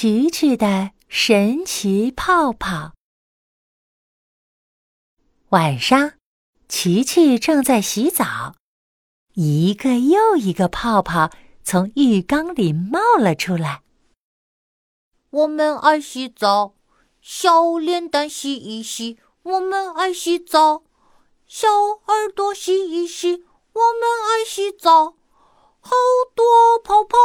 琪琪的神奇泡泡。晚上，琪琪正在洗澡，一个又一个泡泡从浴缸里冒了出来。我们爱洗澡，小脸蛋洗一洗；我们爱洗澡，小耳朵洗一洗；我们爱洗澡，好多泡泡。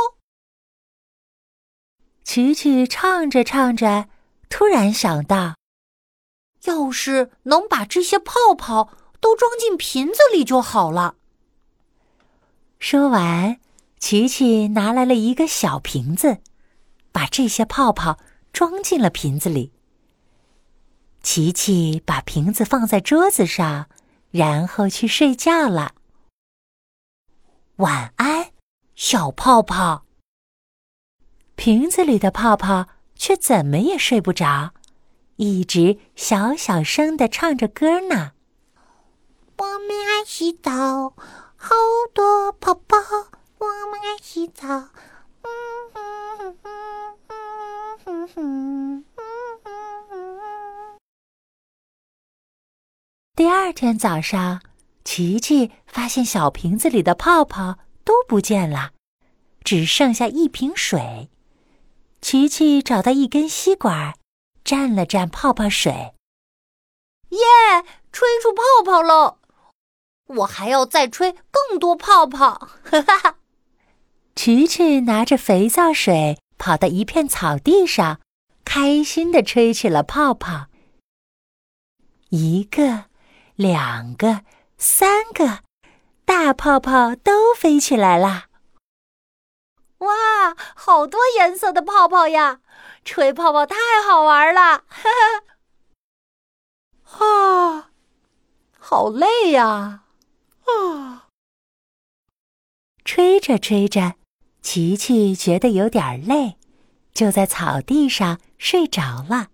琪琪唱着唱着，突然想到，要是能把这些泡泡都装进瓶子里就好了。说完，琪琪拿来了一个小瓶子，把这些泡泡装进了瓶子里。琪琪把瓶子放在桌子上，然后去睡觉了。晚安，小泡泡。瓶子里的泡泡却怎么也睡不着，一直小小声的唱着歌呢。我们爱洗澡，好多泡泡。我们爱洗澡。嗯哼哼哼哼哼第二天早上，琪琪发现小瓶子里的泡泡都不见了，只剩下一瓶水。琪琪找到一根吸管，蘸了蘸泡泡水，耶，吹出泡泡喽！我还要再吹更多泡泡！哈哈哈。琪琪拿着肥皂水跑到一片草地上，开心的吹起了泡泡。一个，两个，三个，大泡泡都飞起来了。哇，好多颜色的泡泡呀！吹泡泡太好玩了，哈哈！啊，好累呀！啊，吹着吹着，琪琪觉得有点累，就在草地上睡着了。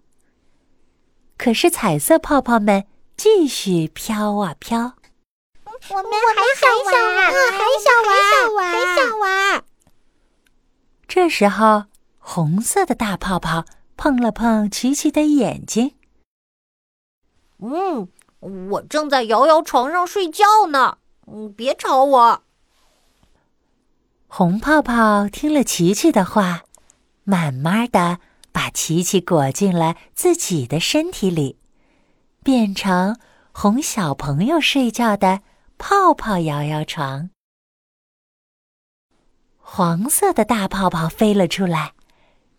可是彩色泡泡们继续飘啊飘，我们还想玩，还想玩，还想玩，还想玩。这时候，红色的大泡泡碰了碰琪琪的眼睛。嗯，我正在摇摇床上睡觉呢。嗯，别吵我。红泡泡听了琪琪的话，慢慢的把琪琪裹进了自己的身体里，变成哄小朋友睡觉的泡泡摇摇床。黄色的大泡泡飞了出来，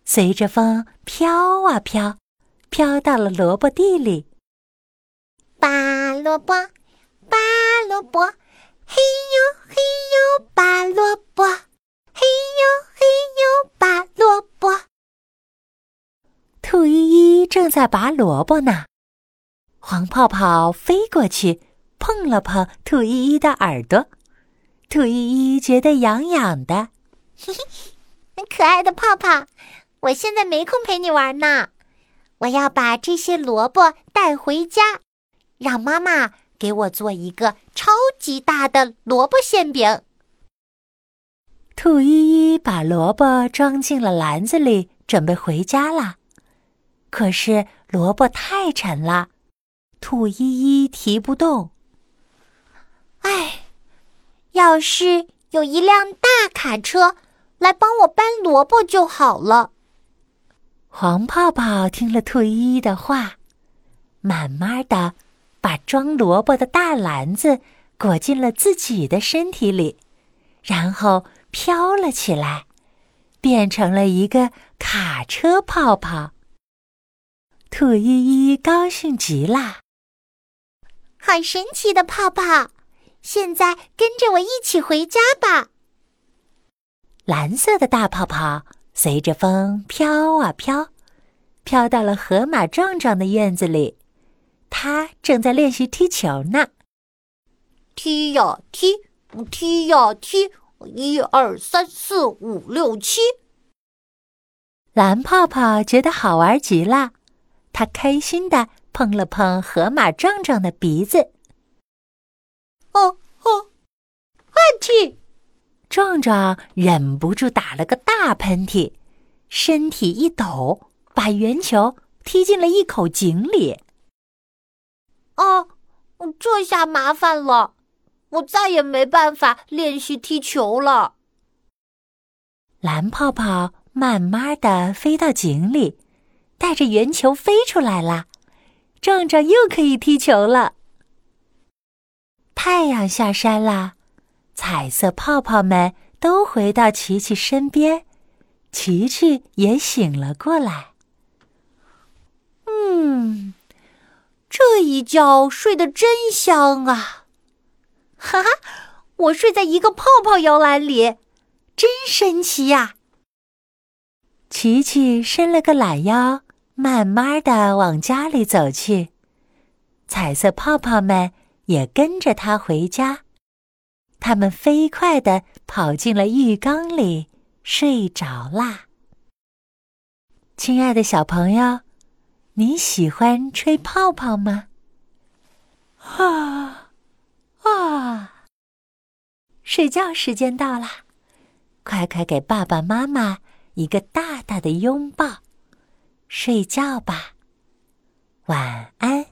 随着风飘啊飘，飘到了萝卜地里。拔萝卜，拔萝卜，嘿呦嘿呦拔萝卜，嘿呦嘿呦拔萝卜。兔依依正在拔萝卜呢，黄泡泡飞过去，碰了碰兔依依的耳朵，兔依依觉得痒痒的。嘿嘿，可爱的泡泡，我现在没空陪你玩呢。我要把这些萝卜带回家，让妈妈给我做一个超级大的萝卜馅饼。兔依依把萝卜装进了篮子里，准备回家了。可是萝卜太沉了，兔依依提不动。唉，要是有一辆大卡车。来帮我搬萝卜就好了。黄泡泡听了兔依依的话，慢慢的把装萝卜的大篮子裹进了自己的身体里，然后飘了起来，变成了一个卡车泡泡。兔依依高兴极了，好神奇的泡泡！现在跟着我一起回家吧。蓝色的大泡泡随着风飘啊飘，飘到了河马壮壮的院子里。他正在练习踢球呢。踢呀踢，踢呀踢，一二三四五六七。蓝泡泡觉得好玩极了，他开心的碰了碰河马壮壮的鼻子。哦哦，换气。壮壮忍不住打了个大喷嚏，身体一抖，把圆球踢进了一口井里。啊，这下麻烦了，我再也没办法练习踢球了。蓝泡泡慢慢的飞到井里，带着圆球飞出来了，壮壮又可以踢球了。太阳下山啦，彩色泡泡们都回到琪琪身边，琪琪也醒了过来。嗯，这一觉睡得真香啊！哈哈，我睡在一个泡泡摇篮里。真神奇呀！琪琪伸了个懒腰，慢慢的往家里走去。彩色泡泡们也跟着他回家。他们飞快的跑进了浴缸里，睡着啦。亲爱的小朋友，你喜欢吹泡泡吗？啊啊！睡觉时间到啦。快快给爸爸妈妈一个大大的拥抱，睡觉吧，晚安。